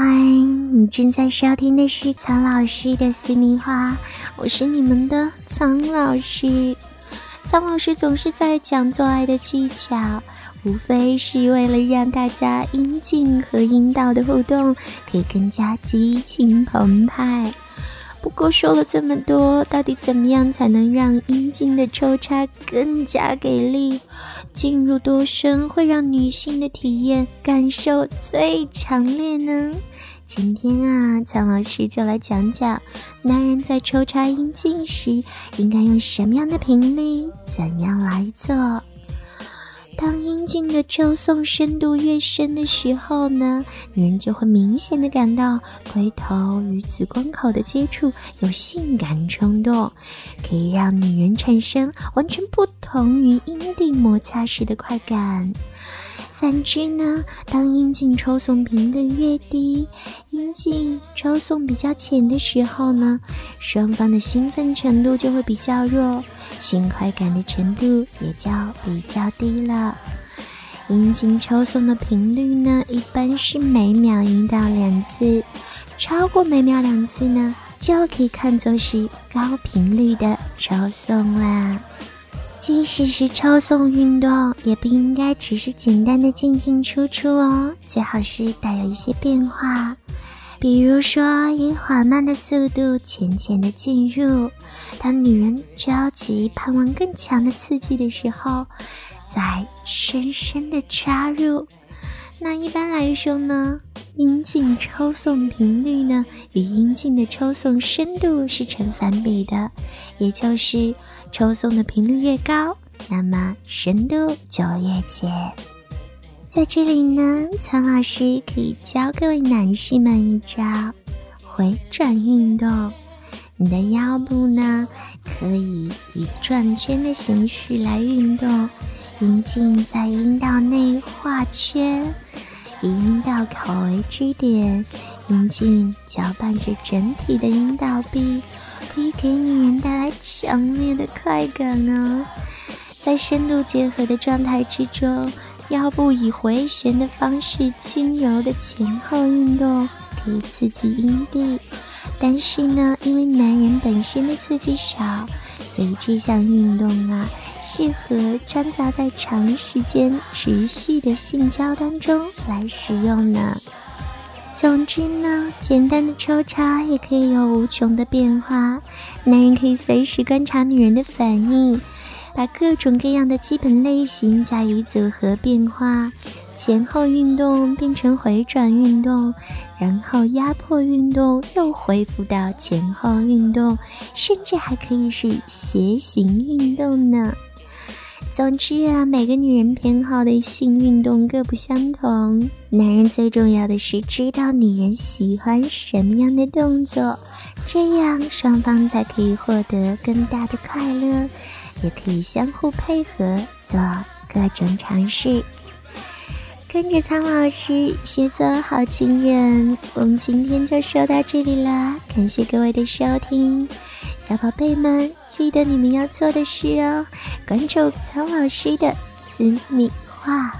嗨，你正在收听的是苍老师的私密话，我是你们的苍老师。苍老师总是在讲做爱的技巧，无非是为了让大家阴茎和阴道的互动可以更加激情澎湃。不过说了这么多，到底怎么样才能让阴茎的抽插更加给力？进入多深会让女性的体验感受最强烈呢？今天啊，苍老师就来讲讲，男人在抽插阴茎时应该用什么样的频率，怎样来做。当阴茎的抽送深度越深的时候呢，女人就会明显的感到龟头与子宫口的接触有性感冲动，可以让女人产生完全不同于阴蒂摩擦时的快感。反之呢，当阴茎抽送频率越低，阴茎抽送比较浅的时候呢，双方的兴奋程度就会比较弱，性快感的程度也就比较低了。阴茎抽送的频率呢，一般是每秒一到两次，超过每秒两次呢，就可以看作是高频率的抽送啦。即使是抽送运动，也不应该只是简单的进进出出哦，最好是带有一些变化。比如说，以缓慢的速度浅浅的进入，当女人着急盼望更强的刺激的时候，再深深的插入。那一般来说呢，阴茎抽送频率呢与阴茎的抽送深度是成反比的，也就是。抽送的频率越高，那么深度就越浅。在这里呢，苍老师可以教各位男士们一招回转运动。你的腰部呢，可以以转圈的形式来运动，阴茎在阴道内画圈，以阴道口为支点，阴茎搅拌着整体的阴道壁。可以给女人带来强烈的快感呢。在深度结合的状态之中，腰部以回旋的方式轻柔的前后运动，可以刺激阴蒂。但是呢，因为男人本身的刺激少，所以这项运动啊，适合掺杂在长时间持续的性交当中来使用呢。总之呢，简单的抽插也可以有无穷的变化。男人可以随时观察女人的反应，把各种各样的基本类型加以组合变化，前后运动变成回转运动，然后压迫运动又恢复到前后运动，甚至还可以是斜行运动呢。总之啊，每个女人偏好的性运动各不相同。男人最重要的是知道女人喜欢什么样的动作，这样双方才可以获得更大的快乐，也可以相互配合做各种尝试。跟着苍老师学做好情人，我们今天就说到这里啦，感谢各位的收听。小宝贝们，记得你们要做的事哦，关注苍老师的私密话。